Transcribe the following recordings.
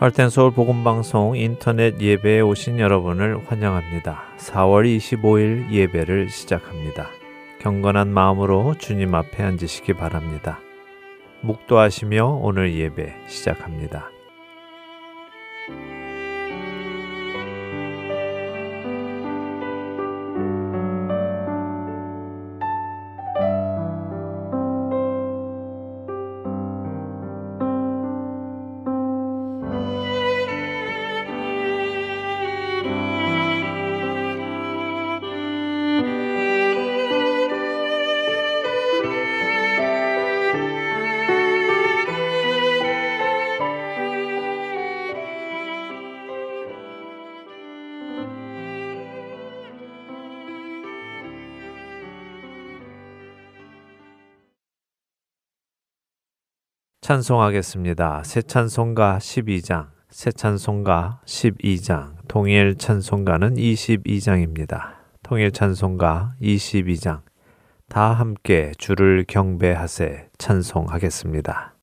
할텐 서울 복음 방송 인터넷 예배에 오신 여러분을 환영합니다. 4월 25일 예배를 시작합니다. 경건한 마음으로 주님 앞에 앉으시기 바랍니다. 묵도하시며 오늘 예배 시작합니다. 찬송하겠습니다. 새 찬송가 12장, 새 찬송가 12장, 통일 찬송가는 22장입니다. 통일 찬송가 22장, 다 함께 주를 경배하세 찬송하겠습니다.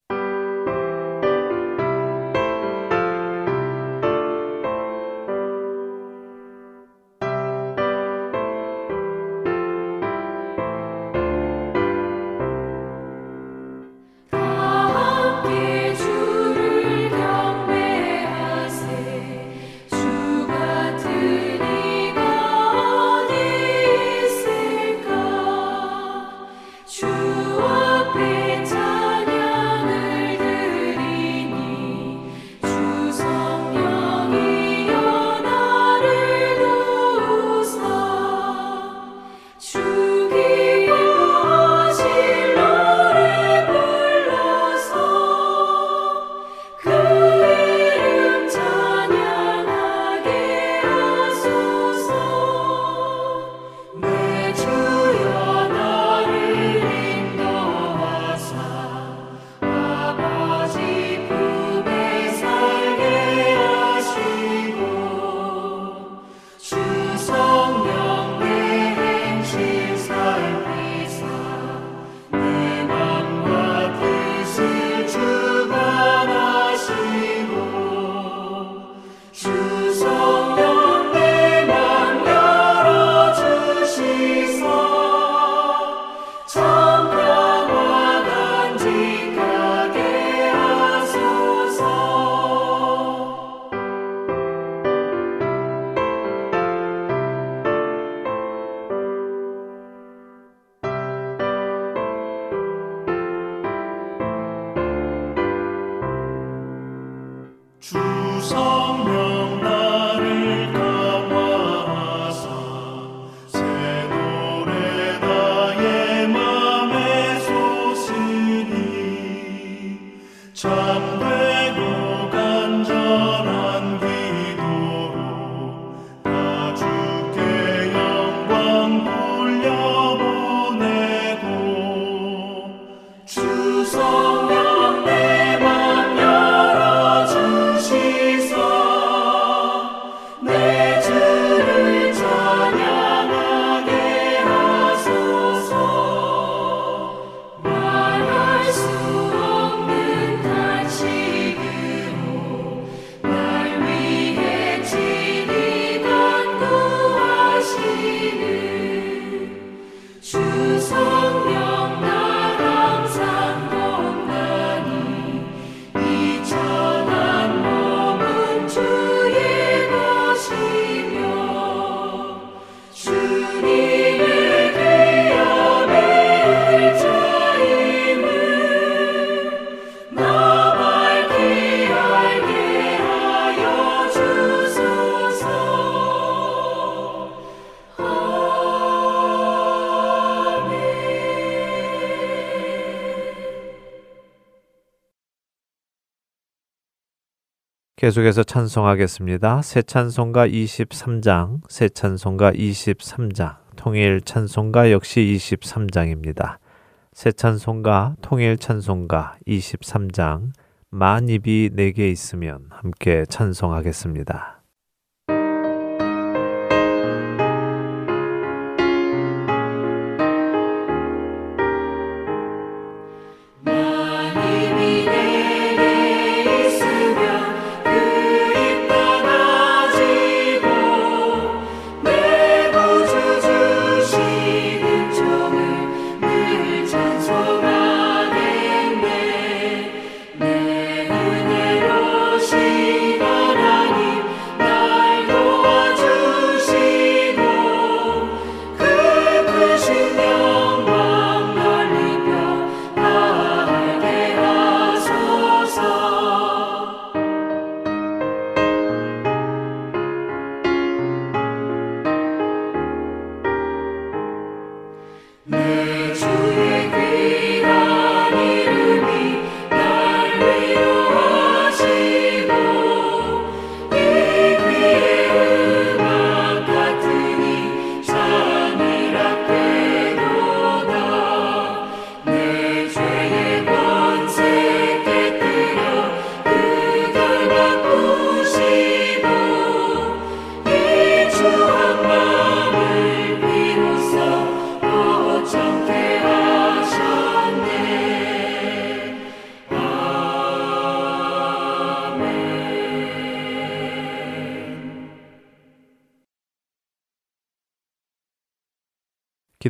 계속해서 찬송하겠습니다. 새 찬송가 23장, 새 찬송가 23장, 통일 찬송가 역시 23장입니다. 새 찬송가, 통일 찬송가 23장, 만입이 내게 있으면 함께 찬송하겠습니다.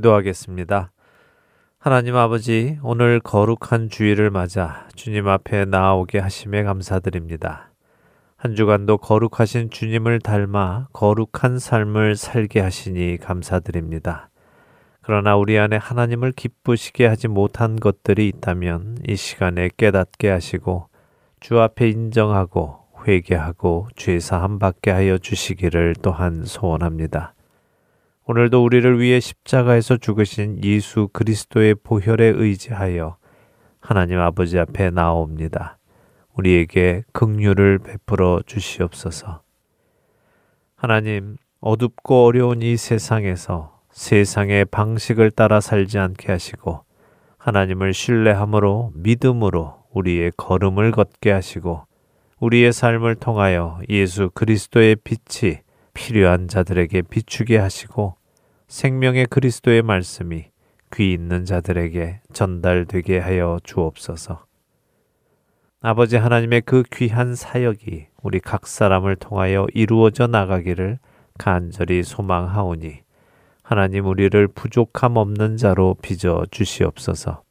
기도하겠습니다. 하나님 아버지, 오늘 거룩한 주일을 맞아 주님 앞에 나아오게 하심에 감사드립니다. 한 주간도 거룩하신 주님을 닮아 거룩한 삶을 살게 하시니 감사드립니다. 그러나 우리 안에 하나님을 기쁘시게 하지 못한 것들이 있다면 이 시간에 깨닫게 하시고 주 앞에 인정하고 회개하고 죄 사함 받게 하여 주시기를 또한 소원합니다. 오늘도 우리를 위해 십자가에서 죽으신 예수 그리스도의 보혈에 의지하여 하나님 아버지 앞에 나옵니다. 우리에게 긍휼을 베풀어 주시옵소서. 하나님, 어둡고 어려운 이 세상에서 세상의 방식을 따라 살지 않게 하시고 하나님을 신뢰함으로 믿음으로 우리의 걸음을 걷게 하시고 우리의 삶을 통하여 예수 그리스도의 빛이 필요한 자들에게 비추게 하시고 생명의 그리스도의 말씀이 귀 있는 자들에게 전달되게 하여 주옵소서. 아버지 하나님의 그 귀한 사역이 우리 각 사람을 통하여 이루어져 나가기를 간절히 소망하오니 하나님 우리를 부족함 없는 자로 빚어 주시옵소서.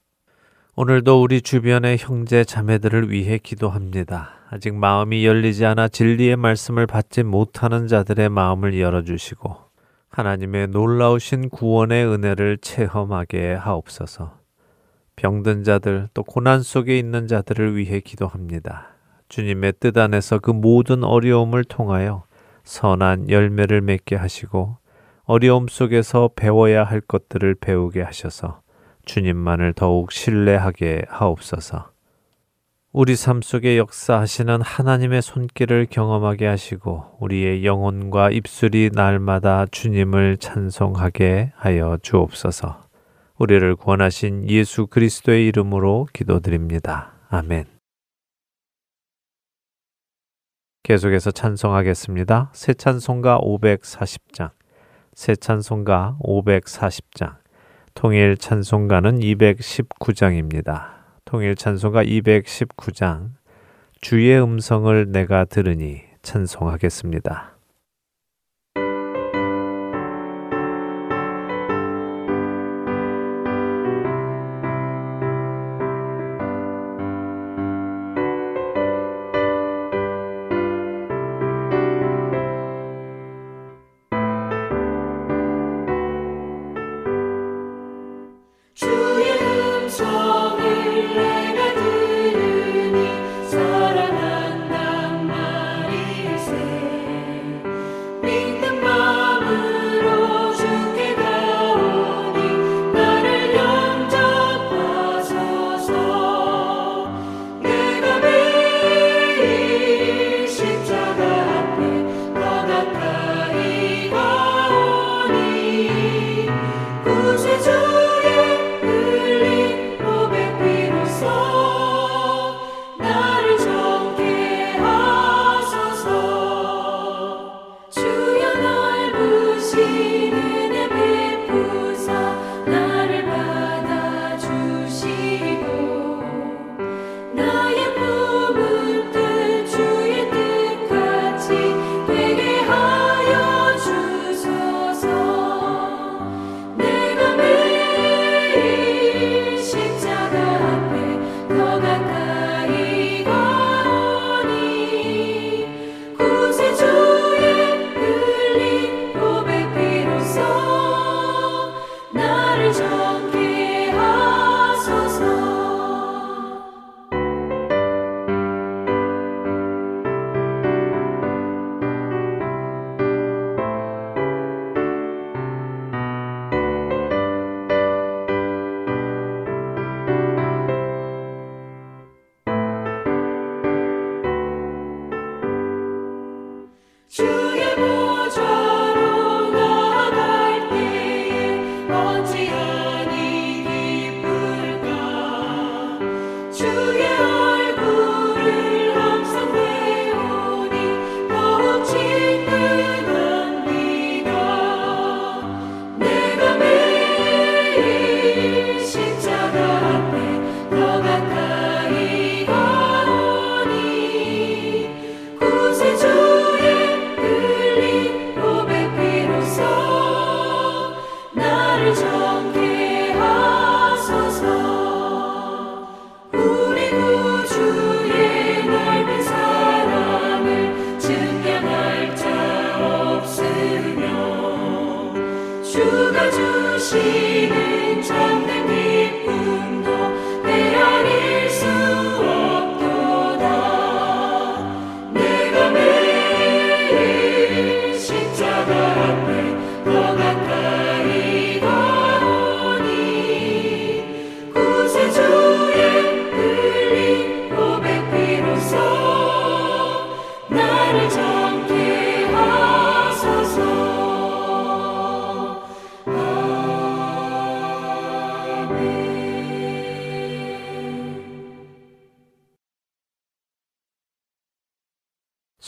오늘도 우리 주변의 형제 자매들을 위해 기도합니다. 아직 마음이 열리지 않아 진리의 말씀을 받지 못하는 자들의 마음을 열어주시고 하나님의 놀라우신 구원의 은혜를 체험하게 하옵소서. 병든 자들 또 고난 속에 있는 자들을 위해 기도합니다. 주님의 뜻 안에서 그 모든 어려움을 통하여 선한 열매를 맺게 하시고 어려움 속에서 배워야 할 것들을 배우게 하셔서 주님만을 더욱 신뢰하게 하옵소서. 우리 삶 속에 역사하시는 하나님의 손길을 경험하게 하시고 우리의 영혼과 입술이 날마다 주님을 찬송하게 하여 주옵소서. 우리를 구원하신 예수 그리스도의 이름으로 기도드립니다. 아멘. 계속해서 찬송하겠습니다. 새 찬송가 540장, 새 찬송가 540장, 통일 찬송가는 219장입니다. 통일 찬송가 219장, 주의 음성을 내가 들으니 찬송하겠습니다.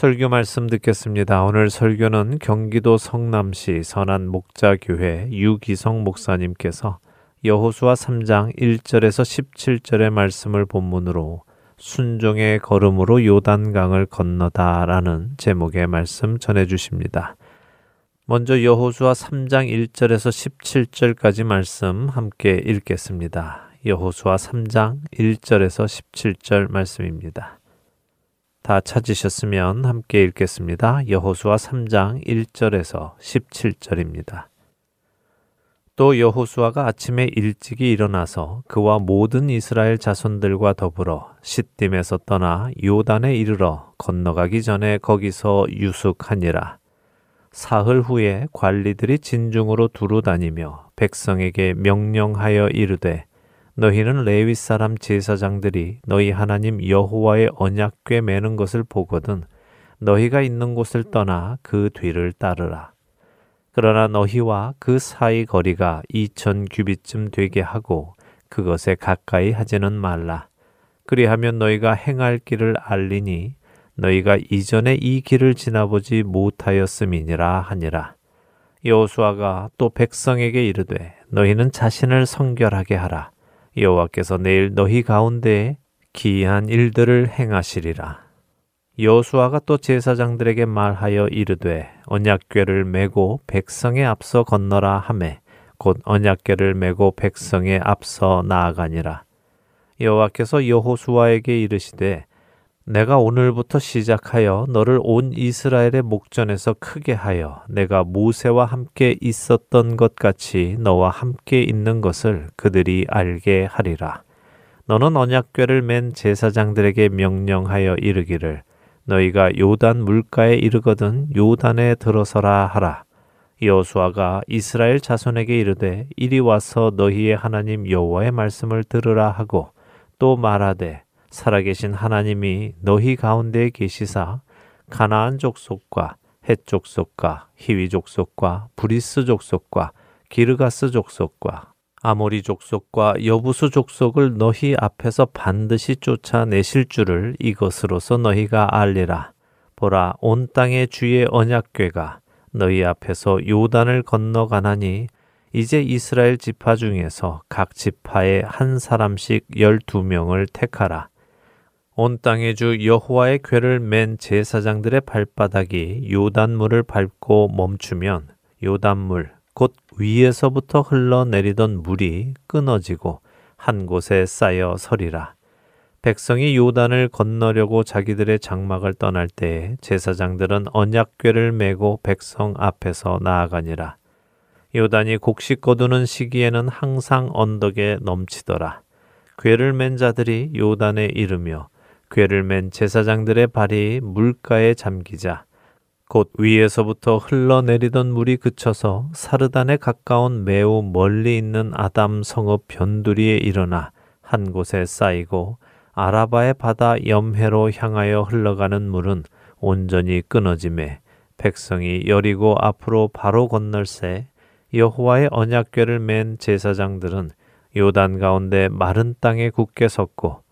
설교 말씀 듣겠습니다. 오늘 설교는 경기도 성남시 선한 목자교회 유기성 목사님께서 여호수아 3장 1절에서 17절의 말씀을 본문으로 순종의 걸음으로 요단강을 건너다라는 제목의 말씀 전해 주십니다. 먼저 여호수아 3장 1절에서 17절까지 말씀 함께 읽겠습니다. 여호수아 3장 1절에서 17절 말씀입니다. 다 찾으셨으면 함께 읽겠습니다. 여호수아 3장 1절에서 17절입니다. 또 여호수아가 아침에 일찍이 일어나서 그와 모든 이스라엘 자손들과 더불어 시딤에서 떠나 요단에 이르러 건너가기 전에 거기서 유숙하니라. 사흘 후에 관리들이 진중으로 두루 다니며 백성에게 명령하여 이르되 너희는 레위 사람 제사장들이 너희 하나님 여호와의 언약궤 매는 것을 보거든 너희가 있는 곳을 떠나 그 뒤를 따르라. 그러나 너희와 그 사이 거리가 이천 규빗쯤 되게 하고 그것에 가까이 하지는 말라. 그리하면 너희가 행할 길을 알리니 너희가 이전에 이 길을 지나보지 못하였음이니라 하니라. 여호수아가 또 백성에게 이르되 너희는 자신을 성결하게 하라. 여호와께서 내일 너희 가운데에 기이한 일들을 행하시리라. 여호수아가 또 제사장들에게 말하여 이르되 언약궤를 메고 백성에 앞서 건너라 하매 곧 언약궤를 메고 백성에 앞서 나아가니라. 여호와께서 여호수아에게 이르시되 내가 오늘부터 시작하여 너를 온 이스라엘의 목전에서 크게 하여 내가 모세와 함께 있었던 것 같이 너와 함께 있는 것을 그들이 알게 하리라. 너는 언약궤를 멘 제사장들에게 명령하여 이르기를 너희가 요단 물가에 이르거든 요단에 들어서라 하라. 여호수아가 이스라엘 자손에게 이르되 이리 와서 너희의 하나님 여호와의 말씀을 들으라 하고 또 말하되 살아계신 하나님이 너희 가운데 계시사 가나안 족속과 헷 족속과 히위 족속과 브리스 족속과 기르가스 족속과 아모리 족속과 여부수 족속을 너희 앞에서 반드시 쫓아내실 줄을 이것으로서 너희가 알리라. 보라, 온 땅의 주의 언약궤가 너희 앞에서 요단을 건너가나니 이제 이스라엘 지파 중에서 각 지파에 한 사람씩 열두 명을 택하라. 온 땅의 주 여호와의 궤를 맨 제사장들의 발바닥이 요단물을 밟고 멈추면 요단물 곧 위에서부터 흘러내리던 물이 끊어지고 한 곳에 쌓여 서리라. 백성이 요단을 건너려고 자기들의 장막을 떠날 때에 제사장들은 언약궤를 메고 백성 앞에서 나아가니라. 요단이 곡식 거두는 시기에는 항상 언덕에 넘치더라. 궤를 맨 자들이 요단에 이르며 괴를 맨 제사장들의 발이 물가에 잠기자 곧 위에서부터 흘러내리던 물이 그쳐서 사르단에 가까운 매우 멀리 있는 아담 성읍 변두리에 일어나 한 곳에 쌓이고 아라바의 바다 염해로 향하여 흘러가는 물은 온전히 끊어짐에 백성이 여리고 앞으로 바로 건널새 여호와의 언약궤를 맨 제사장들은 요단 가운데 마른 땅에 굳게 섰고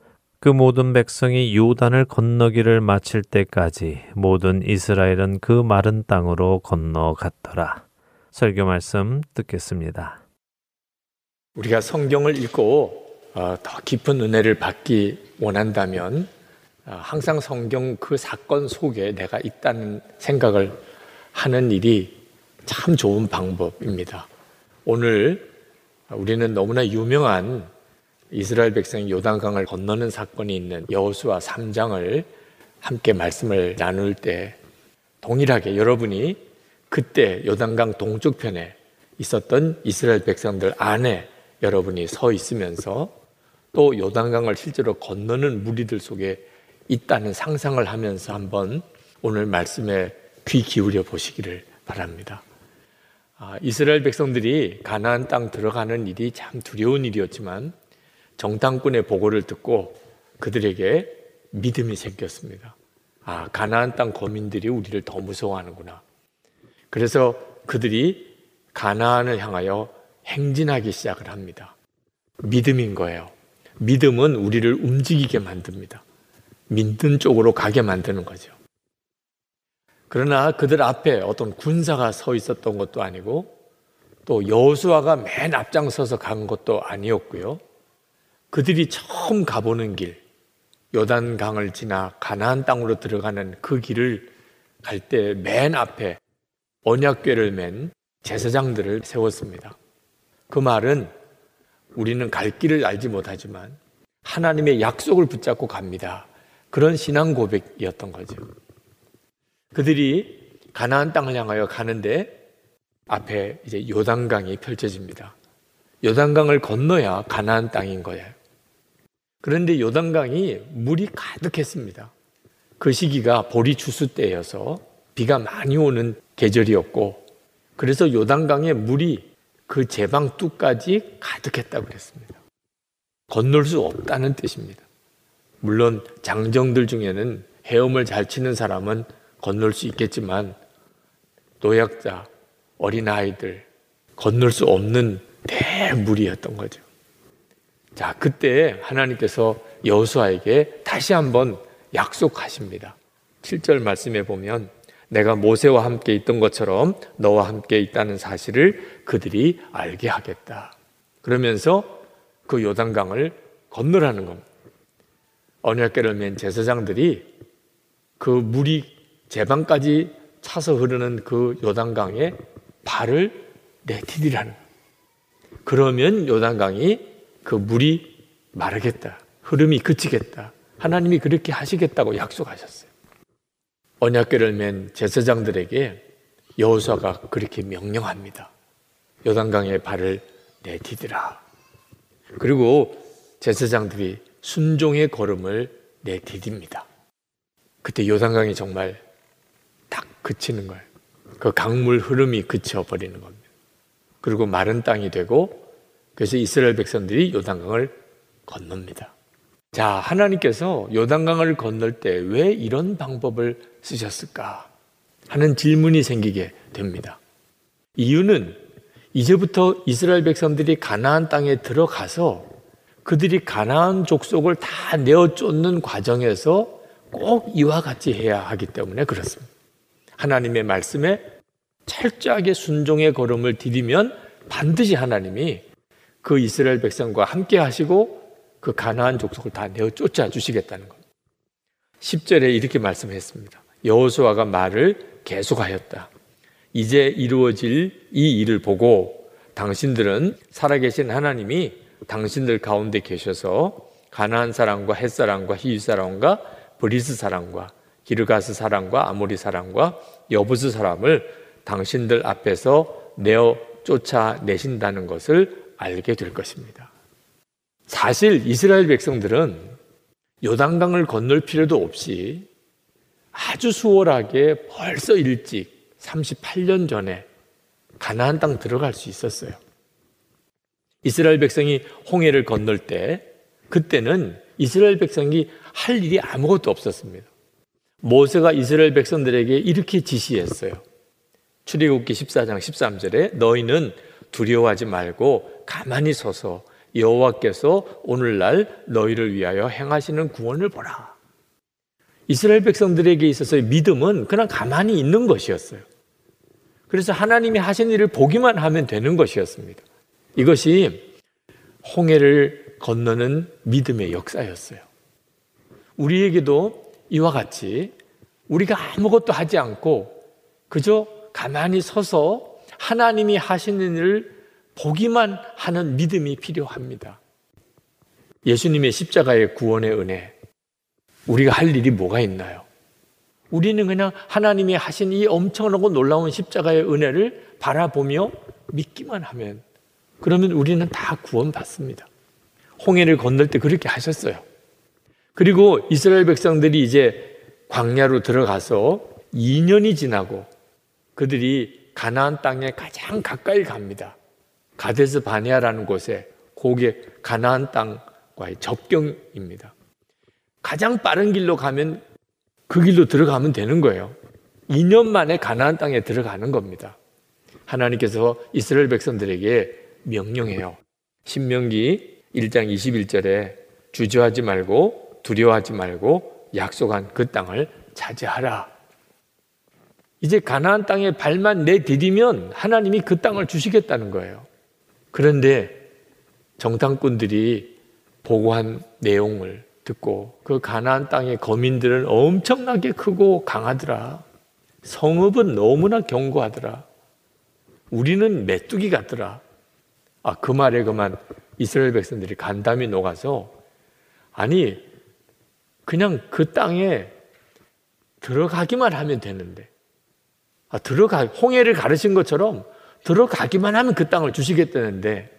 그 모든 백성이 요단을 건너기를 마칠 때까지 모든 이스라엘은 그 마른 땅으로 건너갔더라. 설교 말씀 듣겠습니다. 우리가 성경을 읽고 어, 더 깊은 은혜를 받기 원한다면 어, 항상 성경 그 사건 속에 내가 있다는 생각을 하는 일이 참 좋은 방법입니다. 오늘 우리는 너무나 유명한 이스라엘 백성이 요단강을 건너는 사건이 있는 여호수아 3장을 함께 말씀을 나눌 때 동일하게 여러분이 그때 요단강 동쪽 편에 있었던 이스라엘 백성들 안에 여러분이 서 있으면서 또 요단강을 실제로 건너는 무리들 속에 있다는 상상을 하면서 한번 오늘 말씀에 귀 기울여 보시기를 바랍니다. 아, 이스라엘 백성들이 가나안 땅 들어가는 일이 참 두려운 일이었지만 정탐꾼의 보고를 듣고 그들에게 믿음이 생겼습니다. 아, 가나안 땅 거민들이 우리를 더 무서워하는구나. 그래서 그들이 가나안을 향하여 행진하기 시작을 합니다. 믿음인 거예요. 믿음은 우리를 움직이게 만듭니다. 믿는 쪽으로 가게 만드는 거죠. 그러나 그들 앞에 어떤 군사가 서 있었던 것도 아니고 또 여호수아가 맨 앞장서서 간 것도 아니었고요. 그들이 처음 가보는 길, 요단강을 지나 가나안 땅으로 들어가는 그 길을 갈 때 맨 앞에 언약궤를 맨 제사장들을 세웠습니다. 그 말은 우리는 갈 길을 알지 못하지만 하나님의 약속을 붙잡고 갑니다. 그런 신앙 고백이었던 거죠. 그들이 가나안 땅을 향하여 가는데 앞에 이제 요단강이 펼쳐집니다. 요단강을 건너야 가나안 땅인 거예요. 그런데 요단강이 물이 가득했습니다. 그 시기가 보리 추수 때여서 비가 많이 오는 계절이었고 그래서 요단강에 물이 그 제방 뚝까지 가득했다고 그랬습니다. 건널 수 없다는 뜻입니다. 물론 장정들 중에는 헤엄을 잘 치는 사람은 건널 수 있겠지만 노약자, 어린아이들 건널 수 없는 대물이었던 거죠. 자, 그때 하나님께서 여호수아에게 다시 한번 약속하십니다. 7절 말씀에 보면 내가 모세와 함께 있던 것처럼 너와 함께 있다는 사실을 그들이 알게 하겠다. 그러면서 그 요단강을 건너라는 겁니다. 언약궤를 맨 제사장들이 그 물이 제방까지 차서 흐르는 그 요단강에 발을 내디디라는 그러면 요단강이 그 물이 마르겠다. 흐름이 그치겠다. 하나님이 그렇게 하시겠다고 약속하셨어요. 언약궤를 맨 제사장들에게 여호수아가 그렇게 명령합니다. 요단강에 발을 내디디라. 그리고 제사장들이 순종의 걸음을 내디딥니다. 그때 요단강이 정말 딱 그치는 거예요. 그 강물 흐름이 그쳐버리는 겁니다. 그리고 마른 땅이 되고 그래서 이스라엘 백성들이 요단강을 건넙니다. 자, 하나님께서 요단강을 건널 때 왜 이런 방법을 쓰셨을까? 하는 질문이 생기게 됩니다. 이유는 이제부터 이스라엘 백성들이 가나안 땅에 들어가서 그들이 가나안 족속을 다 내어 쫓는 과정에서 꼭 이와 같이 해야 하기 때문에 그렇습니다. 하나님의 말씀에 철저하게 순종의 걸음을 디디면 반드시 하나님이 그 이스라엘 백성과 함께 하시고 그 가나안 족속을 다 내어 쫓아 주시겠다는 겁니다. 10절에 이렇게 말씀했습니다. 여호수아가 말을 계속하였다. 이제 이루어질 이 일을 보고 당신들은 살아계신 하나님이 당신들 가운데 계셔서 가나안 사람과 헷 사람과 히윗 사람과 브리스 사람과 기르가스 사람과 아모리 사람과 여부스 사람을 당신들 앞에서 내어 쫓아내신다는 것을 알게 될 것입니다. 사실 이스라엘 백성들은 요단강을 건널 필요도 없이 아주 수월하게 벌써 일찍 38년 전에 가나안 땅 들어갈 수 있었어요. 이스라엘 백성이 홍해를 건널 때 그때는 이스라엘 백성이 할 일이 아무것도 없었습니다. 모세가 이스라엘 백성들에게 이렇게 지시했어요. 출애굽기 14장 13절에 너희는 두려워하지 말고 가만히 서서 여호와께서 오늘날 너희를 위하여 행하시는 구원을 보라. 이스라엘 백성들에게 있어서의 믿음은 그냥 가만히 있는 것이었어요. 그래서 하나님이 하신 일을 보기만 하면 되는 것이었습니다. 이것이 홍해를 건너는 믿음의 역사였어요. 우리에게도 이와 같이 우리가 아무것도 하지 않고 그저 가만히 서서 하나님이 하시는 일을 보기만 하는 믿음이 필요합니다. 예수님의 십자가의 구원의 은혜, 우리가 할 일이 뭐가 있나요? 우리는 그냥 하나님이 하신 이 엄청나고 놀라운 십자가의 은혜를 바라보며 믿기만 하면, 그러면 우리는 다 구원받습니다. 홍해를 건널 때 그렇게 하셨어요. 그리고 이스라엘 백성들이 이제 광야로 들어가서 2년이 지나고 그들이 가나안 땅에 가장 가까이 갑니다. 가데스 바네아라는 곳에 고개 가나안 땅과의 접경입니다. 가장 빠른 길로 가면 그 길로 들어가면 되는 거예요. 2년 만에 가나안 땅에 들어가는 겁니다. 하나님께서 이스라엘 백성들에게 명령해요. 신명기 1장 21절에 주저하지 말고 두려워하지 말고 약속한 그 땅을 차지하라. 이제 가나안 땅에 발만 내디디면 하나님이 그 땅을 주시겠다는 거예요. 그런데 정탐꾼들이 보고한 내용을 듣고 그 가나안 땅의 거민들은 엄청나게 크고 강하더라. 성읍은 너무나 견고하더라. 우리는 메뚜기 같더라. 아, 그 말에 그만 이스라엘 백성들이 간담이 녹아서 아니 그냥 그 땅에 들어가기만 하면 되는데 아, 들어가 홍해를 가르친 것처럼 들어가기만 하면 그 땅을 주시겠다는데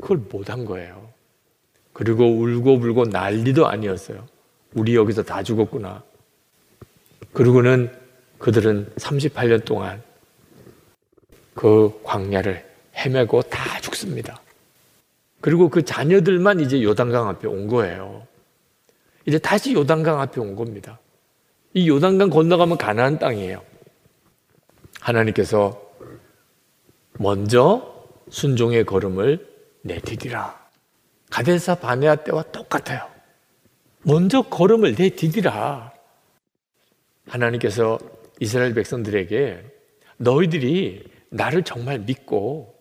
그걸 못한 거예요. 그리고 울고 불고 난리도 아니었어요. 우리 여기서 다 죽었구나. 그리고는 그들은 38년 동안 그 광야를 헤매고 다 죽습니다. 그리고 그 자녀들만 이제 요단강 앞에 온 거예요. 이제 다시 요단강 앞에 온 겁니다. 이 요단강 건너가면 가나안 땅이에요. 하나님께서 먼저 순종의 걸음을 내디디라. 가데사 바네아 때와 똑같아요. 먼저 걸음을 내디디라. 하나님께서 이스라엘 백성들에게 너희들이 나를 정말 믿고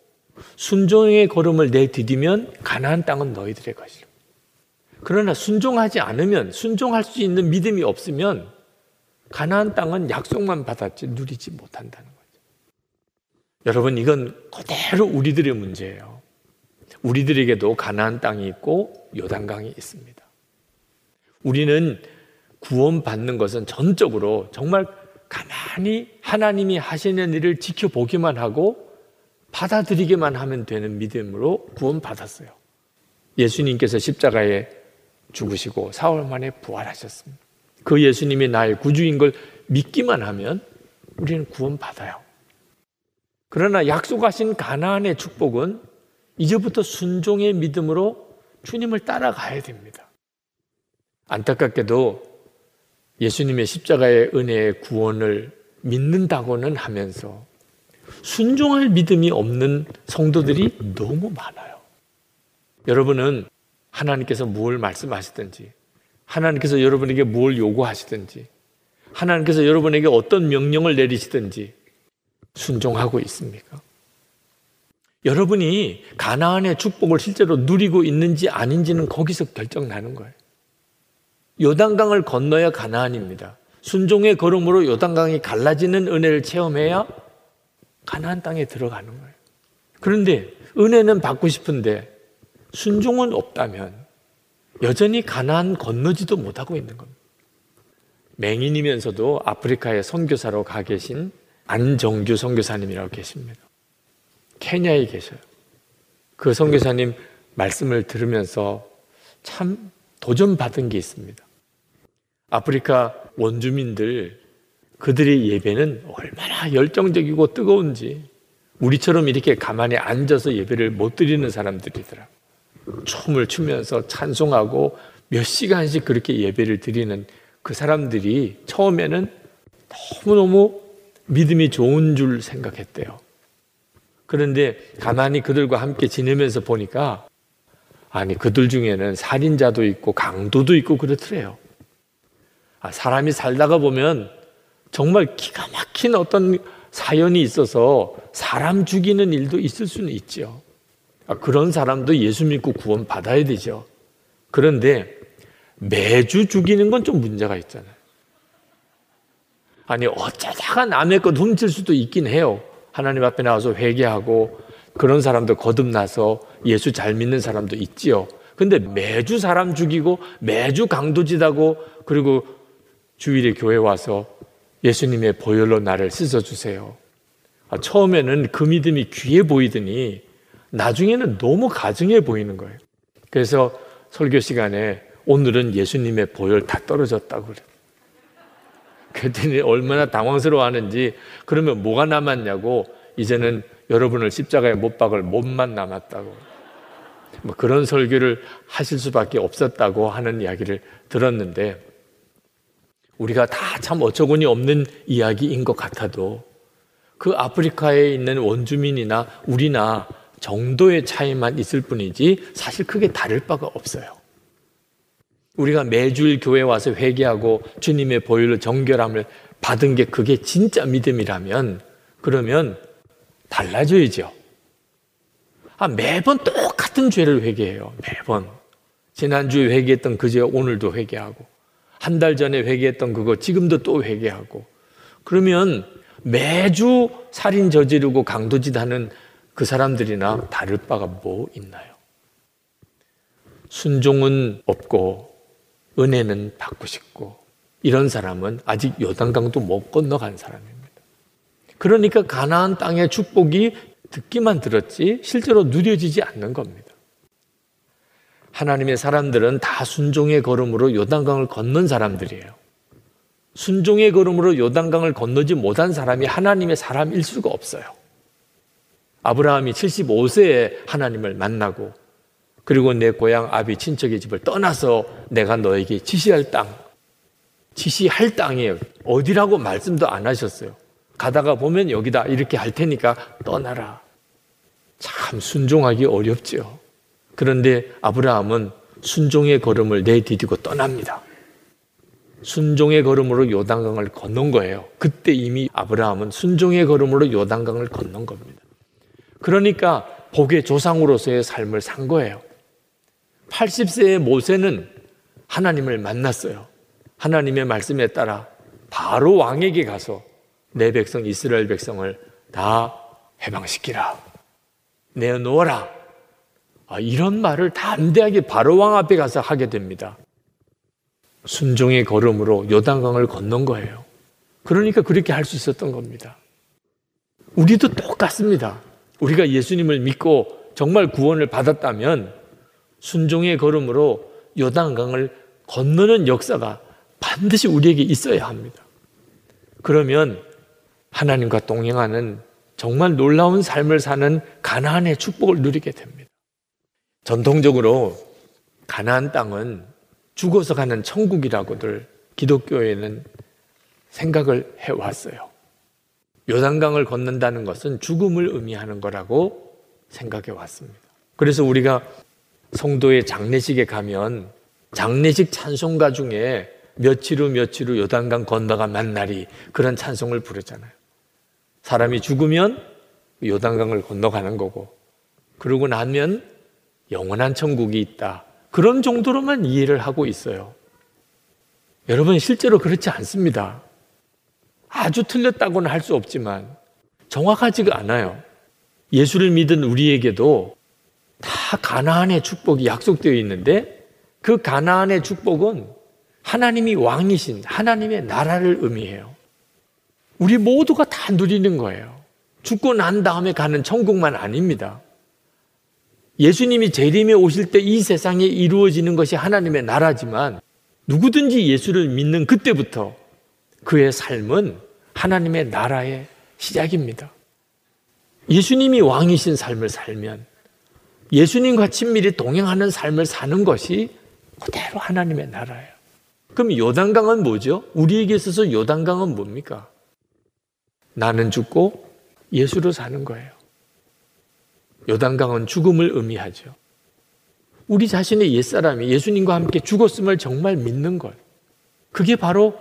순종의 걸음을 내디디면 가나안 땅은 너희들의 것이라. 그러나 순종하지 않으면 순종할 수 있는 믿음이 없으면 가나안 땅은 약속만 받았지 누리지 못한다는 거죠. 여러분 이건 그대로 우리들의 문제예요. 우리들에게도 가나안 땅이 있고 요단강이 있습니다. 우리는 구원받는 것은 전적으로 정말 가만히 하나님이 하시는 일을 지켜보기만 하고 받아들이기만 하면 되는 믿음으로 구원받았어요. 예수님께서 십자가에 죽으시고 사흘 만에 부활하셨습니다. 그 예수님이 나의 구주인 걸 믿기만 하면 우리는 구원받아요. 그러나 약속하신 가나안의 축복은 이제부터 순종의 믿음으로 주님을 따라가야 됩니다. 안타깝게도 예수님의 십자가의 은혜의 구원을 믿는다고는 하면서 순종할 믿음이 없는 성도들이 너무 많아요. 여러분은 하나님께서 뭘 말씀하시든지, 하나님께서 여러분에게 뭘 요구하시든지, 하나님께서 여러분에게 어떤 명령을 내리시든지 순종하고 있습니까? 여러분이 가나안의 축복을 실제로 누리고 있는지 아닌지는 거기서 결정 나는 거예요. 요단강을 건너야 가나안입니다. 순종의 걸음으로 요단강이 갈라지는 은혜를 체험해야 가나안 땅에 들어가는 거예요. 그런데 은혜는 받고 싶은데 순종은 없다면 여전히 가나안 건너지도 못하고 있는 겁니다. 맹인이면서도 아프리카에 선교사로 가 계신 안정규 선교사님이라고 계십니다. 케냐에 계셔요. 그 선교사님 말씀을 들으면서 참 도전받은 게 있습니다. 아프리카 원주민들 그들의 예배는 얼마나 열정적이고 뜨거운지 우리처럼 이렇게 가만히 앉아서 예배를 못 드리는 사람들이더라. 춤을 추면서 찬송하고 몇 시간씩 그렇게 예배를 드리는 그 사람들이 처음에는 너무너무 믿음이 좋은 줄 생각했대요. 그런데 가만히 그들과 함께 지내면서 보니까 아니 그들 중에는 살인자도 있고 강도도 있고 그렇더래요. 아, 사람이 살다가 보면 정말 기가 막힌 어떤 사연이 있어서 사람 죽이는 일도 있을 수는 있죠. 아, 그런 사람도 예수 믿고 구원 받아야 되죠. 그런데 매주 죽이는 건 좀 문제가 있잖아요. 아니 어쩌다가 남의 것 훔칠 수도 있긴 해요. 하나님 앞에 나와서 회개하고 그런 사람도 거듭나서 예수 잘 믿는 사람도 있지요. 근데 매주 사람 죽이고 매주 강도짓하고 그리고 주일에 교회 와서 예수님의 보혈로 나를 씻어주세요. 아, 처음에는 그 믿음이 귀해 보이더니 나중에는 너무 가증해 보이는 거예요. 그래서 설교 시간에 오늘은 예수님의 보혈 다 떨어졌다고 그래요. 그랬더니 얼마나 당황스러워 하는지 그러면 뭐가 남았냐고 이제는 여러분을 십자가에 못 박을 몸만 남았다고. 뭐 그런 설교를 하실 수밖에 없었다고 하는 이야기를 들었는데 우리가 다 참 어처구니 없는 이야기인 것 같아도 그 아프리카에 있는 원주민이나 우리나 정도의 차이만 있을 뿐이지 사실 크게 다를 바가 없어요. 우리가 매주일 교회 와서 회개하고 주님의 보혈로 정결함을 받은 게 그게 진짜 믿음이라면 그러면 달라져야죠. 아, 매번 똑같은 죄를 회개해요. 매번. 지난주에 회개했던 그제 오늘도 회개하고 한 달 전에 회개했던 그거 지금도 또 회개하고 그러면 매주 살인 저지르고 강도짓 하는 그 사람들이나 다를 바가 뭐 있나요? 순종은 없고 은혜는 받고 싶고 이런 사람은 아직 요단강도 못 건너간 사람입니다. 그러니까 가나안 땅의 축복이 듣기만 들었지 실제로 누려지지 않는 겁니다. 하나님의 사람들은 다 순종의 걸음으로 요단강을 건넌 사람들이에요. 순종의 걸음으로 요단강을 건너지 못한 사람이 하나님의 사람일 수가 없어요. 아브라함이 75세에 하나님을 만나고 그리고 내 고향 아비 친척의 집을 떠나서 내가 너에게 지시할 땅, 지시할 땅이에요. 어디라고 말씀도 안 하셨어요. 가다가 보면 여기다 이렇게 할 테니까 떠나라. 참 순종하기 어렵죠. 그런데 아브라함은 순종의 걸음을 내디디고 떠납니다. 순종의 걸음으로 요단강을 건넌 거예요. 그때 이미 아브라함은 순종의 걸음으로 요단강을 건넌 겁니다. 그러니까 복의 조상으로서의 삶을 산 거예요. 80세의 모세는 하나님을 만났어요. 하나님의 말씀에 따라 바로 왕에게 가서 내 백성 이스라엘 백성을 다 해방시키라. 내어놓아라. 아, 이런 말을 담대하게 바로 왕 앞에 가서 하게 됩니다. 순종의 걸음으로 요단강을 건넌 거예요. 그러니까 그렇게 할 수 있었던 겁니다. 우리도 똑같습니다. 우리가 예수님을 믿고 정말 구원을 받았다면 순종의 걸음으로 요단강을 건너는 역사가 반드시 우리에게 있어야 합니다. 그러면 하나님과 동행하는 정말 놀라운 삶을 사는 가나안의 축복을 누리게 됩니다. 전통적으로 가나안 땅은 죽어서 가는 천국이라고들 기독교에는 생각을 해왔어요. 요단강을 건넌다는 것은 죽음을 의미하는 거라고 생각해 왔습니다. 그래서 우리가 성도의 장례식에 가면 장례식 찬송가 중에 며칠 후 며칠 후 요단강 건너가 만날이 그런 찬송을 부르잖아요. 사람이 죽으면 요단강을 건너가는 거고 그러고 나면 영원한 천국이 있다. 그런 정도로만 이해를 하고 있어요. 여러분 실제로 그렇지 않습니다. 아주 틀렸다고는 할 수 없지만 정확하지가 않아요. 예수를 믿은 우리에게도 다 가나안의 축복이 약속되어 있는데 그 가나안의 축복은 하나님이 왕이신 하나님의 나라를 의미해요. 우리 모두가 다 누리는 거예요. 죽고 난 다음에 가는 천국만 아닙니다. 예수님이 재림에 오실 때 이 세상에 이루어지는 것이 하나님의 나라지만 누구든지 예수를 믿는 그때부터 그의 삶은 하나님의 나라의 시작입니다. 예수님이 왕이신 삶을 살면 예수님과 친밀히 동행하는 삶을 사는 것이 그대로 하나님의 나라예요. 그럼 요단강은 뭐죠? 우리에게 있어서 요단강은 뭡니까? 나는 죽고 예수로 사는 거예요. 요단강은 죽음을 의미하죠. 우리 자신의 옛사람이 예수님과 함께 죽었음을 정말 믿는 것. 그게 바로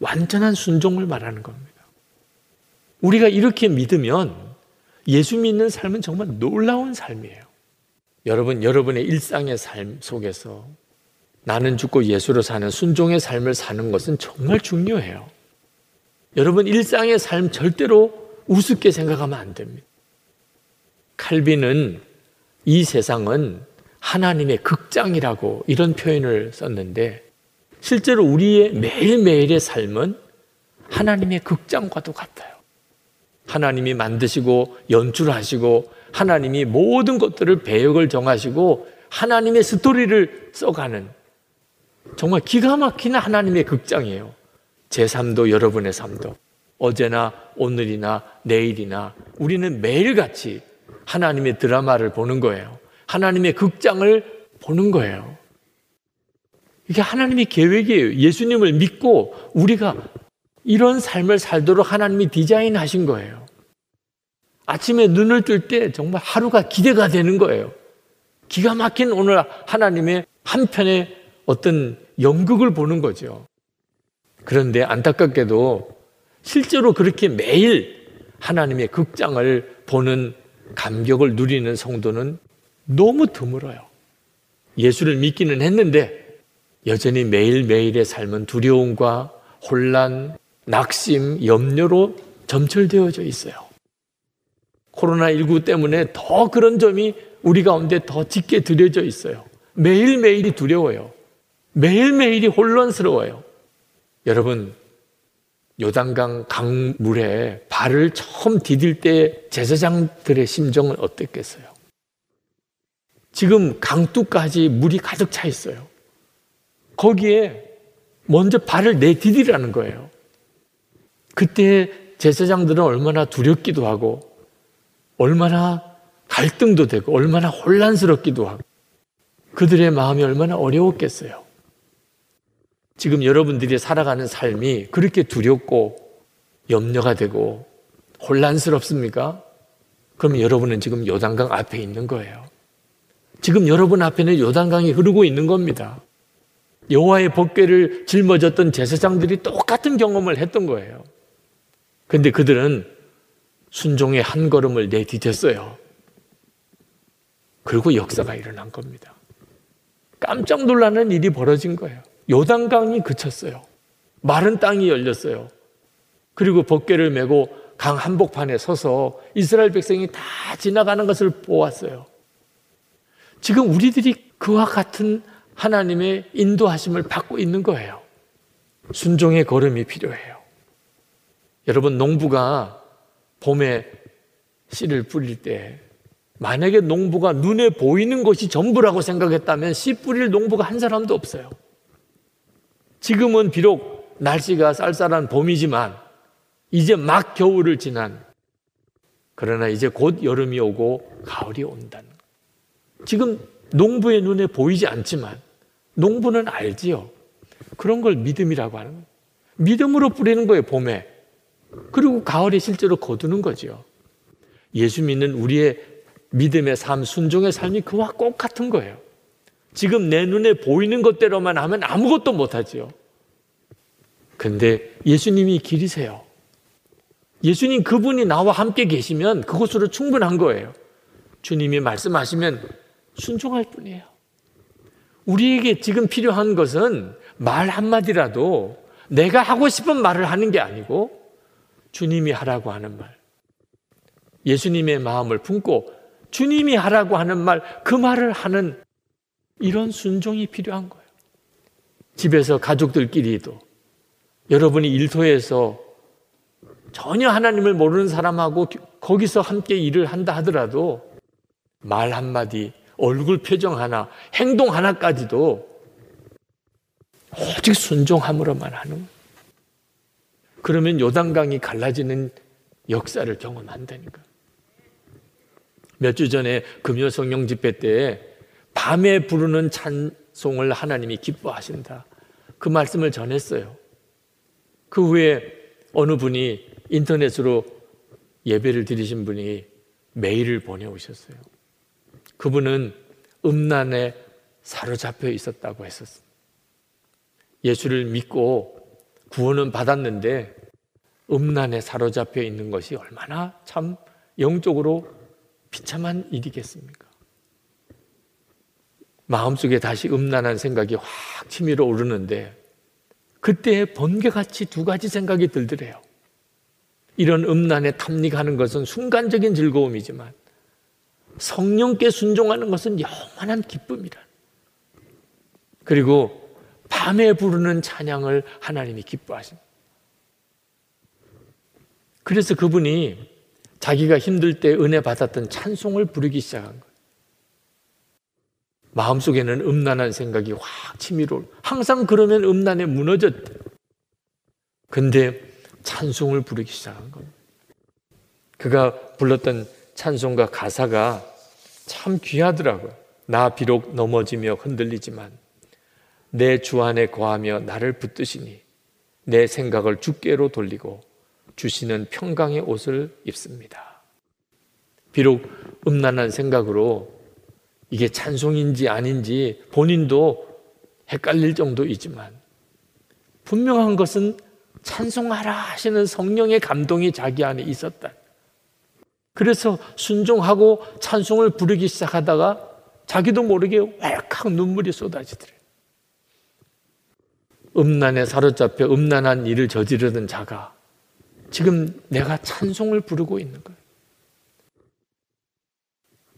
완전한 순종을 말하는 겁니다. 우리가 이렇게 믿으면 예수 믿는 삶은 정말 놀라운 삶이에요. 여러분, 여러분의 일상의 삶 속에서 나는 죽고 예수로 사는 순종의 삶을 사는 것은 정말 중요해요. 여러분, 일상의 삶 절대로 우습게 생각하면 안 됩니다. 칼빈은 이 세상은 하나님의 극장이라고 이런 표현을 썼는데 실제로 우리의 매일매일의 삶은 하나님의 극장과도 같아요. 하나님이 만드시고 연출하시고 하나님이 모든 것들을 배역을 정하시고 하나님의 스토리를 써가는 정말 기가 막히는 하나님의 극장이에요. 제 삶도 여러분의 삶도 어제나 오늘이나 내일이나 우리는 매일같이 하나님의 드라마를 보는 거예요. 하나님의 극장을 보는 거예요. 이게 하나님의 계획이에요. 예수님을 믿고 우리가 이런 삶을 살도록 하나님이 디자인하신 거예요. 아침에 눈을 뜰 때 정말 하루가 기대가 되는 거예요. 기가 막힌 오늘 하나님의 한편의 어떤 연극을 보는 거죠. 그런데 안타깝게도 실제로 그렇게 매일 하나님의 극장을 보는 감격을 누리는 성도는 너무 드물어요. 예수를 믿기는 했는데 여전히 매일매일의 삶은 두려움과 혼란, 낙심, 염려로 점철되어져 있어요. 코로나19 때문에 더 그런 점이 우리 가운데 더 짙게 들여져 있어요. 매일매일이 두려워요. 매일매일이 혼란스러워요. 여러분, 요단강 강물에 발을 처음 디딜 때 제사장들의 심정은 어땠겠어요? 지금 강둑까지 물이 가득 차 있어요. 거기에 먼저 발을 내디디라는 거예요. 그때 제사장들은 얼마나 두렵기도 하고, 얼마나 갈등도 되고, 얼마나 혼란스럽기도 하고, 그들의 마음이 얼마나 어려웠겠어요. 지금 여러분들이 살아가는 삶이 그렇게 두렵고 염려가 되고 혼란스럽습니까? 그럼 여러분은 지금 요단강 앞에 있는 거예요. 지금 여러분 앞에는 요단강이 흐르고 있는 겁니다. 여호와의 법궤를 짊어졌던 제사장들이 똑같은 경험을 했던 거예요. 근데 그들은 순종의 한 걸음을 내디뎠어요. 그리고 역사가 일어난 겁니다. 깜짝 놀라는 일이 벌어진 거예요. 요단강이 그쳤어요. 마른 땅이 열렸어요. 그리고 법궤를 메고 강 한복판에 서서 이스라엘 백성이 다 지나가는 것을 보았어요. 지금 우리들이 그와 같은 하나님의 인도하심을 받고 있는 거예요. 순종의 걸음이 필요해요. 여러분, 농부가 봄에 씨를 뿌릴 때 만약에 농부가 눈에 보이는 것이 전부라고 생각했다면 씨 뿌릴 농부가 한 사람도 없어요. 지금은 비록 날씨가 쌀쌀한 봄이지만 이제 막 겨울을 지난 그러나 이제 곧 여름이 오고 가을이 온다는 지금 농부의 눈에 보이지 않지만 농부는 알지요. 그런 걸 믿음이라고 하는 거예요. 믿음으로 뿌리는 거예요, 봄에. 그리고 가을에 실제로 거두는 거죠. 예수 믿는 우리의 믿음의 삶, 순종의 삶이 그와 꼭 같은 거예요. 지금 내 눈에 보이는 것대로만 하면 아무것도 못하지요. 근데 예수님이 길이세요. 예수님 그분이 나와 함께 계시면 그것으로 충분한 거예요. 주님이 말씀하시면 순종할 뿐이에요. 우리에게 지금 필요한 것은 말 한마디라도 내가 하고 싶은 말을 하는 게 아니고 주님이 하라고 하는 말. 예수님의 마음을 품고 주님이 하라고 하는 말, 그 말을 하는 이런 순종이 필요한 거예요. 집에서 가족들끼리도 여러분이 일터에서 전혀 하나님을 모르는 사람하고 거기서 함께 일을 한다 하더라도 말 한마디, 얼굴 표정 하나, 행동 하나까지도 오직 순종함으로만 하는. 그러면 요단강이 갈라지는 역사를 경험한다니까. 몇 주 전에 금요 성령 집회 때 밤에 부르는 찬송을 하나님이 기뻐하신다. 그 말씀을 전했어요. 그 후에 어느 분이 인터넷으로 예배를 드리신 분이 메일을 보내오셨어요. 그분은 음란에 사로잡혀 있었다고 했었어요. 예수를 믿고 구원은 받았는데 음란에 사로잡혀 있는 것이 얼마나 참 영적으로 비참한 일이겠습니까? 마음속에 다시 음란한 생각이 확 치밀어 오르는데 그때 번개같이 두 가지 생각이 들더래요. 이런 음란에 탐닉하는 것은 순간적인 즐거움이지만 성령께 순종하는 것은 영원한 기쁨이라. 그리고 밤에 부르는 찬양을 하나님이 기뻐하십니다. 그래서 그분이 자기가 힘들 때 은혜 받았던 찬송을 부르기 시작한 거예요. 마음속에는 음란한 생각이 확 치밀어 항상 그러면 음란에 무너졌대. 근데 찬송을 부르기 시작한 겁니다. 그가 불렀던 찬송과 가사가 참 귀하더라고요. 나 비록 넘어지며 흔들리지만 내 주 안에 거하며 나를 붙드시니 내 생각을 주께로 돌리고 주시는 평강의 옷을 입습니다. 비록 음란한 생각으로 이게 찬송인지 아닌지 본인도 헷갈릴 정도이지만 분명한 것은 찬송하라 하시는 성령의 감동이 자기 안에 있었다. 그래서 순종하고 찬송을 부르기 시작하다가 자기도 모르게 왈칵 눈물이 쏟아지더래. 음란에 사로잡혀 음란한 일을 저지르던 자가 지금 내가 찬송을 부르고 있는 거예요.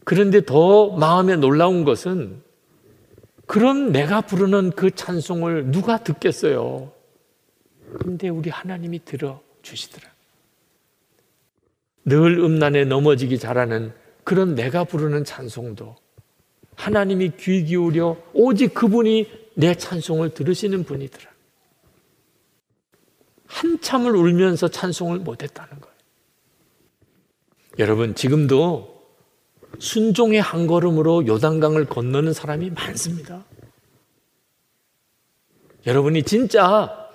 그런데 더 마음에 놀라운 것은 그런 내가 부르는 그 찬송을 누가 듣겠어요? 근데 우리 하나님이 들어 주시더라. 늘 음란에 넘어지기 잘하는 그런 내가 부르는 찬송도 하나님이 귀 기울여 오직 그분이 내 찬송을 들으시는 분이더라. 한참을 울면서 찬송을 못했다는 거예요. 여러분, 지금도 순종의 한 걸음으로 요단강을 건너는 사람이 많습니다. 여러분이 진짜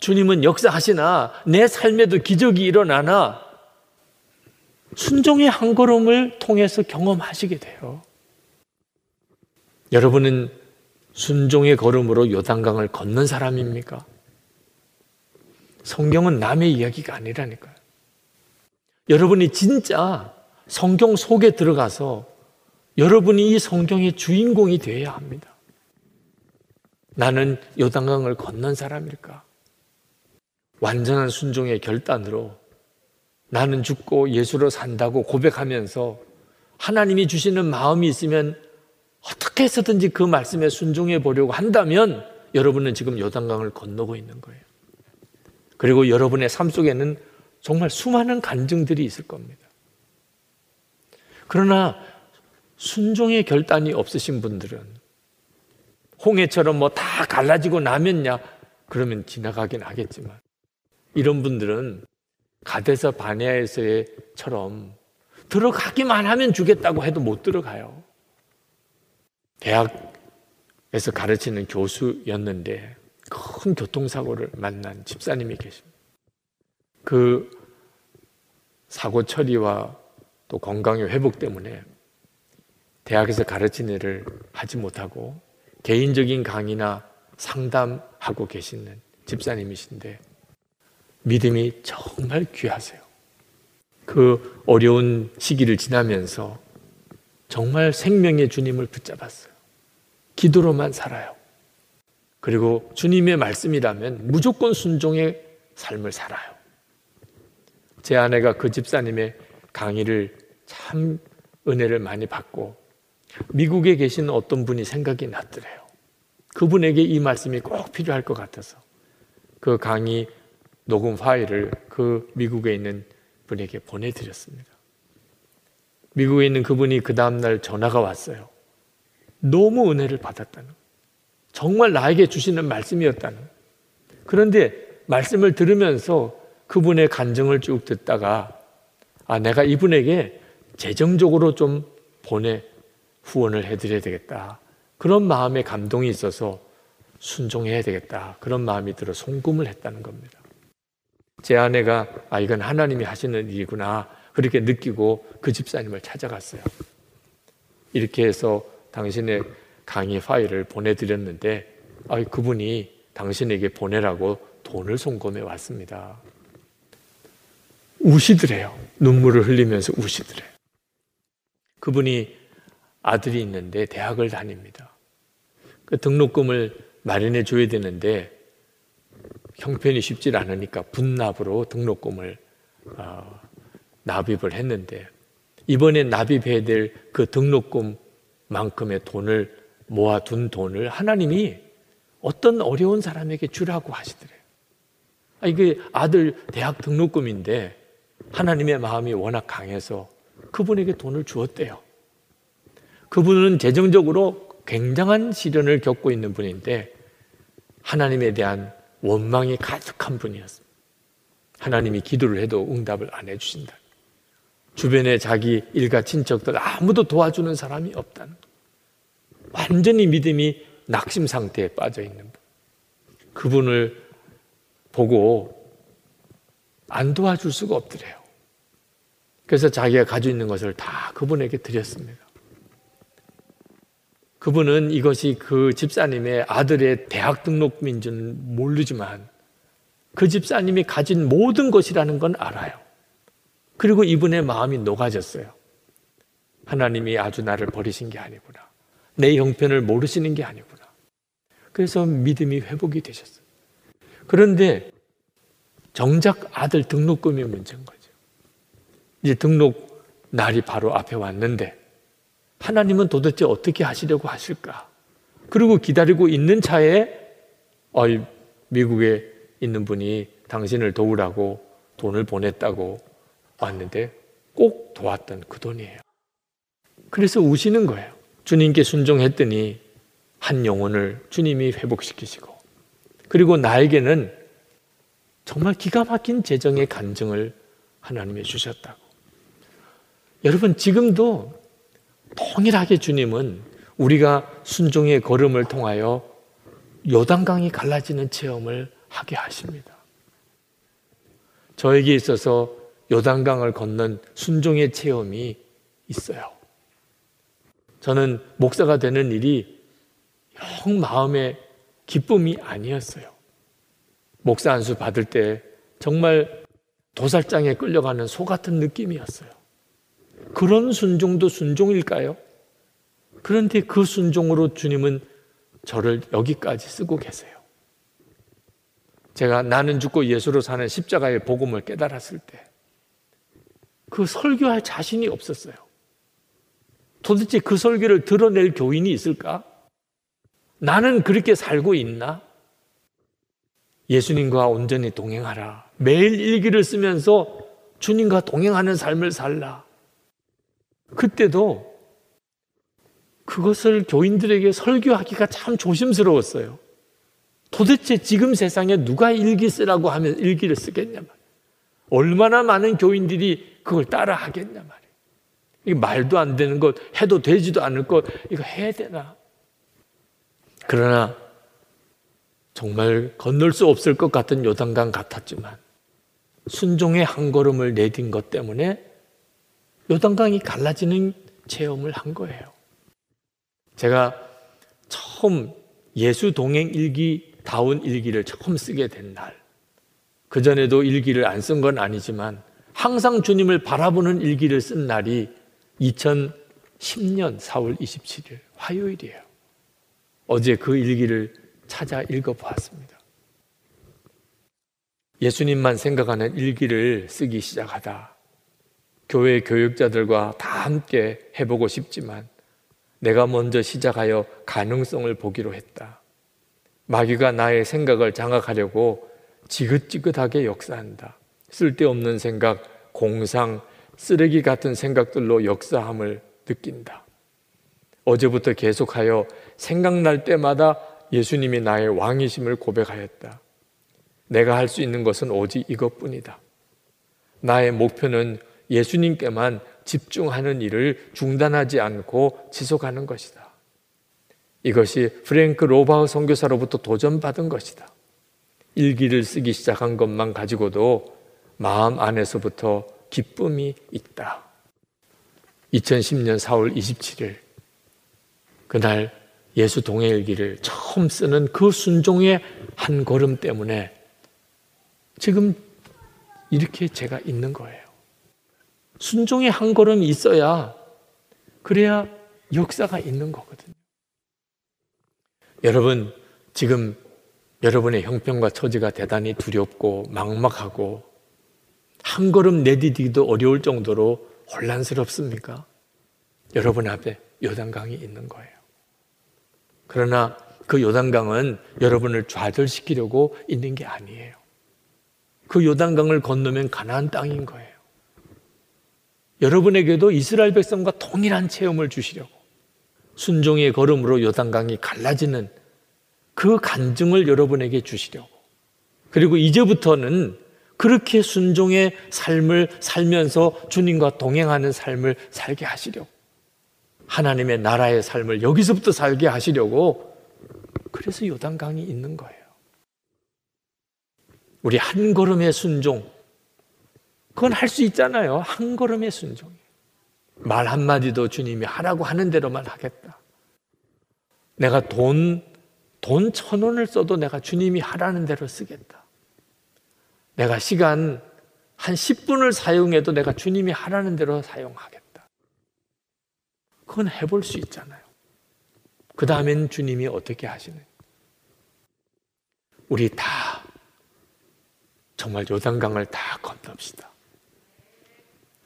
주님은 역사하시나 내 삶에도 기적이 일어나나 순종의 한 걸음을 통해서 경험하시게 돼요. 여러분은 순종의 걸음으로 요단강을 걷는 사람입니까? 성경은 남의 이야기가 아니라니까요. 여러분이 진짜 성경 속에 들어가서 여러분이 이 성경의 주인공이 되어야 합니다. 나는 요단강을 건넌 사람일까? 완전한 순종의 결단으로 나는 죽고 예수로 산다고 고백하면서 하나님이 주시는 마음이 있으면 어떻게 해서든지 그 말씀에 순종해 보려고 한다면 여러분은 지금 요단강을 건너고 있는 거예요. 그리고 여러분의 삶 속에는 정말 수많은 간증들이 있을 겁니다. 그러나 순종의 결단이 없으신 분들은 홍해처럼 뭐 다 갈라지고 나면야 그러면 지나가긴 하겠지만 이런 분들은 가데서 바네아에서처럼 들어가기만 하면 주겠다고 해도 못 들어가요. 대학에서 가르치는 교수였는데 큰 교통사고를 만난 집사님이 계십니다. 그 사고 처리와 또 건강의 회복 때문에 대학에서 가르치는 일을 하지 못하고 개인적인 강의나 상담하고 계시는 집사님이신데 믿음이 정말 귀하세요. 그 어려운 시기를 지나면서 정말 생명의 주님을 붙잡았어요. 기도로만 살아요. 그리고 주님의 말씀이라면 무조건 순종의 삶을 살아요. 제 아내가 그 집사님의 강의를 참 은혜를 많이 받고 미국에 계신 어떤 분이 생각이 났더래요. 그분에게 이 말씀이 꼭 필요할 것 같아서 그 강의 녹음 파일을 그 미국에 있는 분에게 보내드렸습니다. 미국에 있는 그분이 그 다음날 전화가 왔어요. 너무 은혜를 받았다는. 정말 나에게 주시는 말씀이었다는. 그런데 말씀을 들으면서 그분의 간증을 쭉 듣다가 아, 내가 이분에게 재정적으로 좀 보내 후원을 해드려야 되겠다. 그런 마음의 감동이 있어서 순종해야 되겠다. 그런 마음이 들어 송금을 했다는 겁니다. 제 아내가 아 이건 하나님이 하시는 일이구나 그렇게 느끼고 그 집사님을 찾아갔어요. 이렇게 해서 당신의 강의 파일을 보내드렸는데 아 그분이 당신에게 보내라고 돈을 송금해 왔습니다. 우시더래요. 눈물을 흘리면서 우시더래요. 그분이 아들이 있는데 대학을 다닙니다. 그 등록금을 마련해 줘야 되는데 형편이 쉽지 않으니까 분납으로 등록금을 어, 납입을 했는데 이번에 납입해야 될 그 등록금만큼의 돈을 모아둔 돈을 하나님이 어떤 어려운 사람에게 주라고 하시더래요. 아, 이게 아들 대학 등록금인데 하나님의 마음이 워낙 강해서 그분에게 돈을 주었대요. 그분은 재정적으로 굉장한 시련을 겪고 있는 분인데 하나님에 대한 원망이 가득한 분이었습니다. 하나님이 기도를 해도 응답을 안 해주신다. 주변에 자기 일가 친척들 아무도 도와주는 사람이 없다는 완전히 믿음이 낙심 상태에 빠져 있는 분. 그분을 보고 안 도와줄 수가 없더래요. 그래서 자기가 가지고 있는 것을 다 그분에게 드렸습니다. 그분은 이것이 그 집사님의 아들의 대학 등록금인 줄 모르지만 그 집사님이 가진 모든 것이라는 건 알아요. 그리고 이분의 마음이 녹아졌어요. 하나님이 아주 나를 버리신 게 아니구나. 내 형편을 모르시는 게 아니구나. 그래서 믿음이 회복이 되셨어요. 그런데 정작 아들 등록금이 문제인 거죠. 이제 등록 날이 바로 앞에 왔는데 하나님은 도대체 어떻게 하시려고 하실까? 그리고 기다리고 있는 차에 미국에 있는 분이 당신을 도우라고 돈을 보냈다고 왔는데 꼭 도왔던 그 돈이에요. 그래서 우시는 거예요. 주님께 순종했더니 한 영혼을 주님이 회복시키시고 그리고 나에게는 정말 기가 막힌 재정의 간증을 하나님이 주셨다고. 여러분 지금도 동일하게 주님은 우리가 순종의 걸음을 통하여 요단강이 갈라지는 체험을 하게 하십니다. 저에게 있어서 요단강을 건넌 순종의 체험이 있어요. 저는 목사가 되는 일이 영 마음의 기쁨이 아니었어요. 목사 안수 받을 때 정말 도살장에 끌려가는 소 같은 느낌이었어요. 그런 순종도 순종일까요? 그런데 그 순종으로 주님은 저를 여기까지 쓰고 계세요. 제가 나는 죽고 예수로 사는 십자가의 복음을 깨달았을 때, 그 설교할 자신이 없었어요. 도대체 그 설교를 드러낼 교인이 있을까? 나는 그렇게 살고 있나? 예수님과 온전히 동행하라. 매일 일기를 쓰면서 주님과 동행하는 삶을 살라. 그때도 그것을 교인들에게 설교하기가 참 조심스러웠어요. 도대체 지금 세상에 누가 일기 쓰라고 하면 일기를 쓰겠냐 말 얼마나 많은 교인들이 그걸 따라 하겠냐 말이에요. 이게 말도 안 되는 것, 해도 되지도 않을 것, 이거 해야 되나? 그러나 정말 건널 수 없을 것 같은 요단강 같았지만 순종의 한 걸음을 내딘 것 때문에 요단강이 갈라지는 체험을 한 거예요. 제가 처음 예수 동행 일기 다운 일기를 처음 쓰게 된 날, 그 전에도 일기를 안 쓴 건 아니지만 항상 주님을 바라보는 일기를 쓴 날이 2010년 4월 27일 화요일이에요. 어제 그 일기를 찾아 읽어보았습니다. 예수님만 생각하는 일기를 쓰기 시작하다. 교회 교육자들과 다 함께 해보고 싶지만 내가 먼저 시작하여 가능성을 보기로 했다. 마귀가 나의 생각을 장악하려고 지긋지긋하게 역사한다. 쓸데없는 생각, 공상, 쓰레기 같은 생각들로 역사함을 느낀다. 어제부터 계속하여 생각날 때마다 예수님이 나의 왕이심을 고백하였다. 내가 할 수 있는 것은 오직 이것뿐이다. 나의 목표는 예수님께만 집중하는 일을 중단하지 않고 지속하는 것이다. 이것이 프랭크 로바우 선교사로부터 도전받은 것이다. 일기를 쓰기 시작한 것만 가지고도 마음 안에서부터 기쁨이 있다. 2010년 4월 27일 그날 예수 동해일기를 처음 쓰는 그 순종의 한 걸음 때문에 지금 이렇게 제가 있는 거예요. 순종의 한 걸음이 있어야 그래야 역사가 있는 거거든요. 여러분, 지금 여러분의 형편과 처지가 대단히 두렵고 막막하고 한 걸음 내디디기도 어려울 정도로 혼란스럽습니까? 여러분 앞에 요단강이 있는 거예요. 그러나 그 요단강은 여러분을 좌절시키려고 있는 게 아니에요. 그 요단강을 건너면 가나안 땅인 거예요. 여러분에게도 이스라엘 백성과 동일한 체험을 주시려고 순종의 걸음으로 요단강이 갈라지는 그 간증을 여러분에게 주시려고. 그리고 이제부터는 그렇게 순종의 삶을 살면서 주님과 동행하는 삶을 살게 하시려고. 하나님의 나라의 삶을 여기서부터 살게 하시려고. 그래서 요단강이 있는 거예요. 우리 한 걸음의 순종, 그건 할 수 있잖아요. 한 걸음의 순종이. 말 한마디도 주님이 하라고 하는 대로만 하겠다. 내가 돈, 돈 천 원을 써도 내가 주님이 하라는 대로 쓰겠다. 내가 시간 한 10분을 사용해도 내가 주님이 하라는 대로 사용하겠다. 그건 해볼 수 있잖아요. 그 다음엔 주님이 어떻게 하시는? 우리 다 정말 요단강을 다 건넙시다.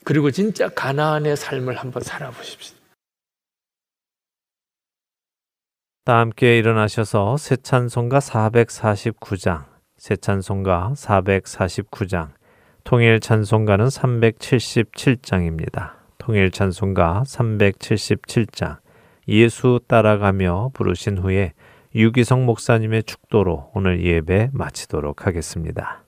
그리고 진짜 가나안의 삶을 한번 살아보십시다. 다 함께 일어나셔서 새 찬송가 449장, 새 찬송가 449장, 통일 찬송가는 377장입니다. 통일 찬송가 377장, 예수 따라가며 부르신 후에 유기성 목사님의 축도로 오늘 예배 마치도록 하겠습니다.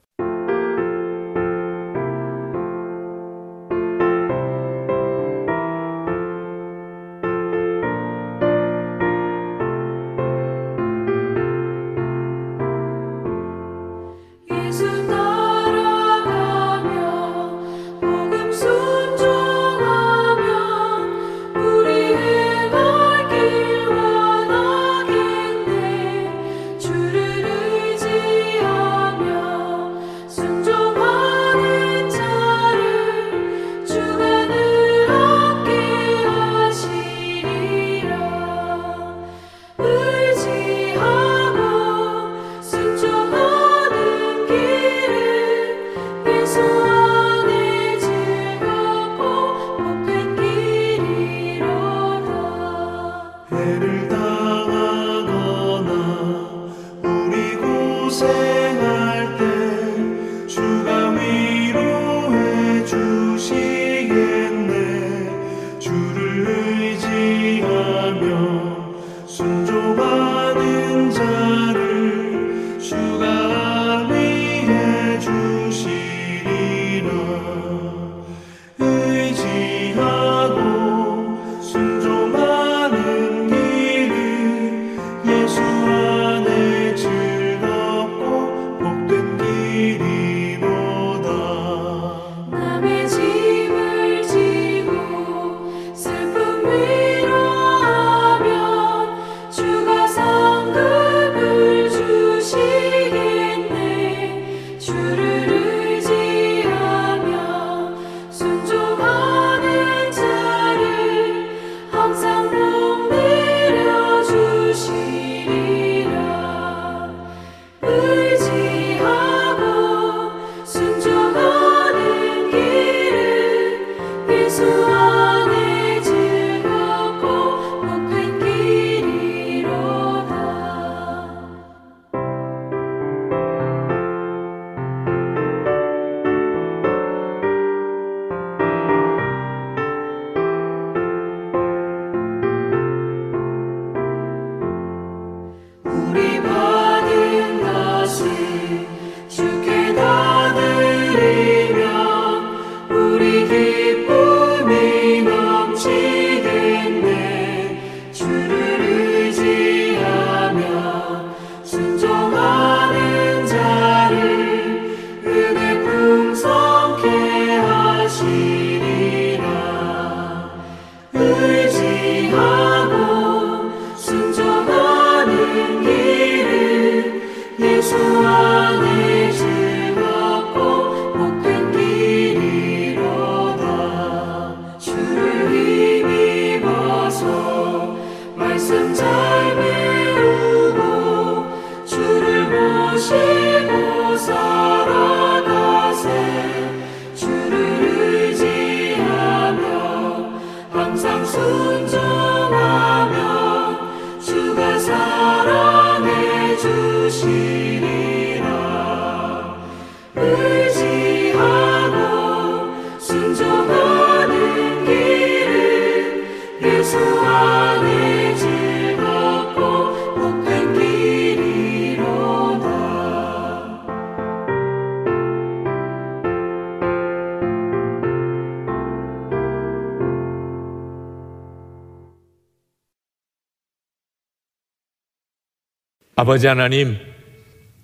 아버지 하나님,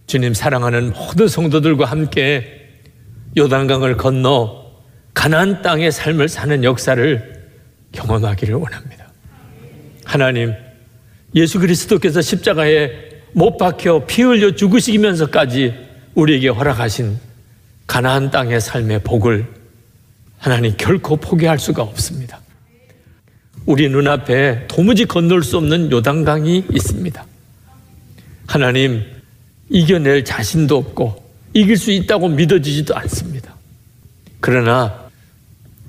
주님 사랑하는 모든 성도들과 함께 요단강을 건너 가나안 땅의 삶을 사는 역사를 경험하기를 원합니다. 하나님, 예수 그리스도께서 십자가에 못 박혀 피 흘려 죽으시면서까지 우리에게 허락하신 가나안 땅의 삶의 복을 하나님 결코 포기할 수가 없습니다. 우리 눈앞에 도무지 건널 수 없는 요단강이 있습니다. 하나님 이겨낼 자신도 없고 이길 수 있다고 믿어지지도 않습니다. 그러나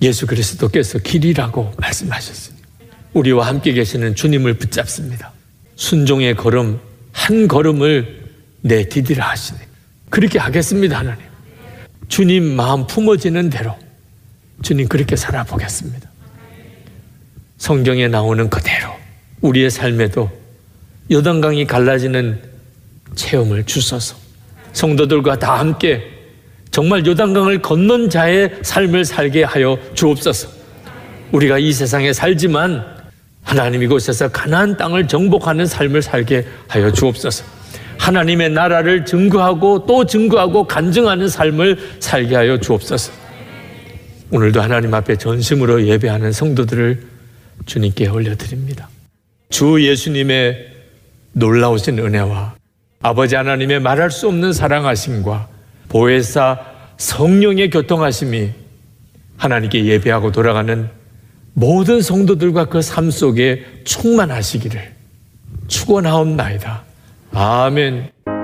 예수 그리스도께서 길이라고 말씀하셨습니다. 우리와 함께 계시는 주님을 붙잡습니다. 순종의 걸음 한 걸음을 내디디라 하시네. 그렇게 하겠습니다, 하나님. 주님 마음 품어지는 대로 주님 그렇게 살아보겠습니다. 성경에 나오는 그대로 우리의 삶에도 여단강이 갈라지는 체험을 주소서. 성도들과 다 함께 정말 요단강을 건넌 자의 삶을 살게 하여 주옵소서. 우리가 이 세상에 살지만 하나님 이곳에서 가나안 땅을 정복하는 삶을 살게 하여 주옵소서. 하나님의 나라를 증거하고 또 증거하고 간증하는 삶을 살게 하여 주옵소서. 오늘도 하나님 앞에 전심으로 예배하는 성도들을 주님께 올려드립니다. 주 예수님의 놀라우신 은혜와 아버지 하나님의 말할 수 없는 사랑하심과 보혜사 성령의 교통하심이 하나님께 예배하고 돌아가는 모든 성도들과 그 삶 속에 충만하시기를 축원하옵나이다. 아멘.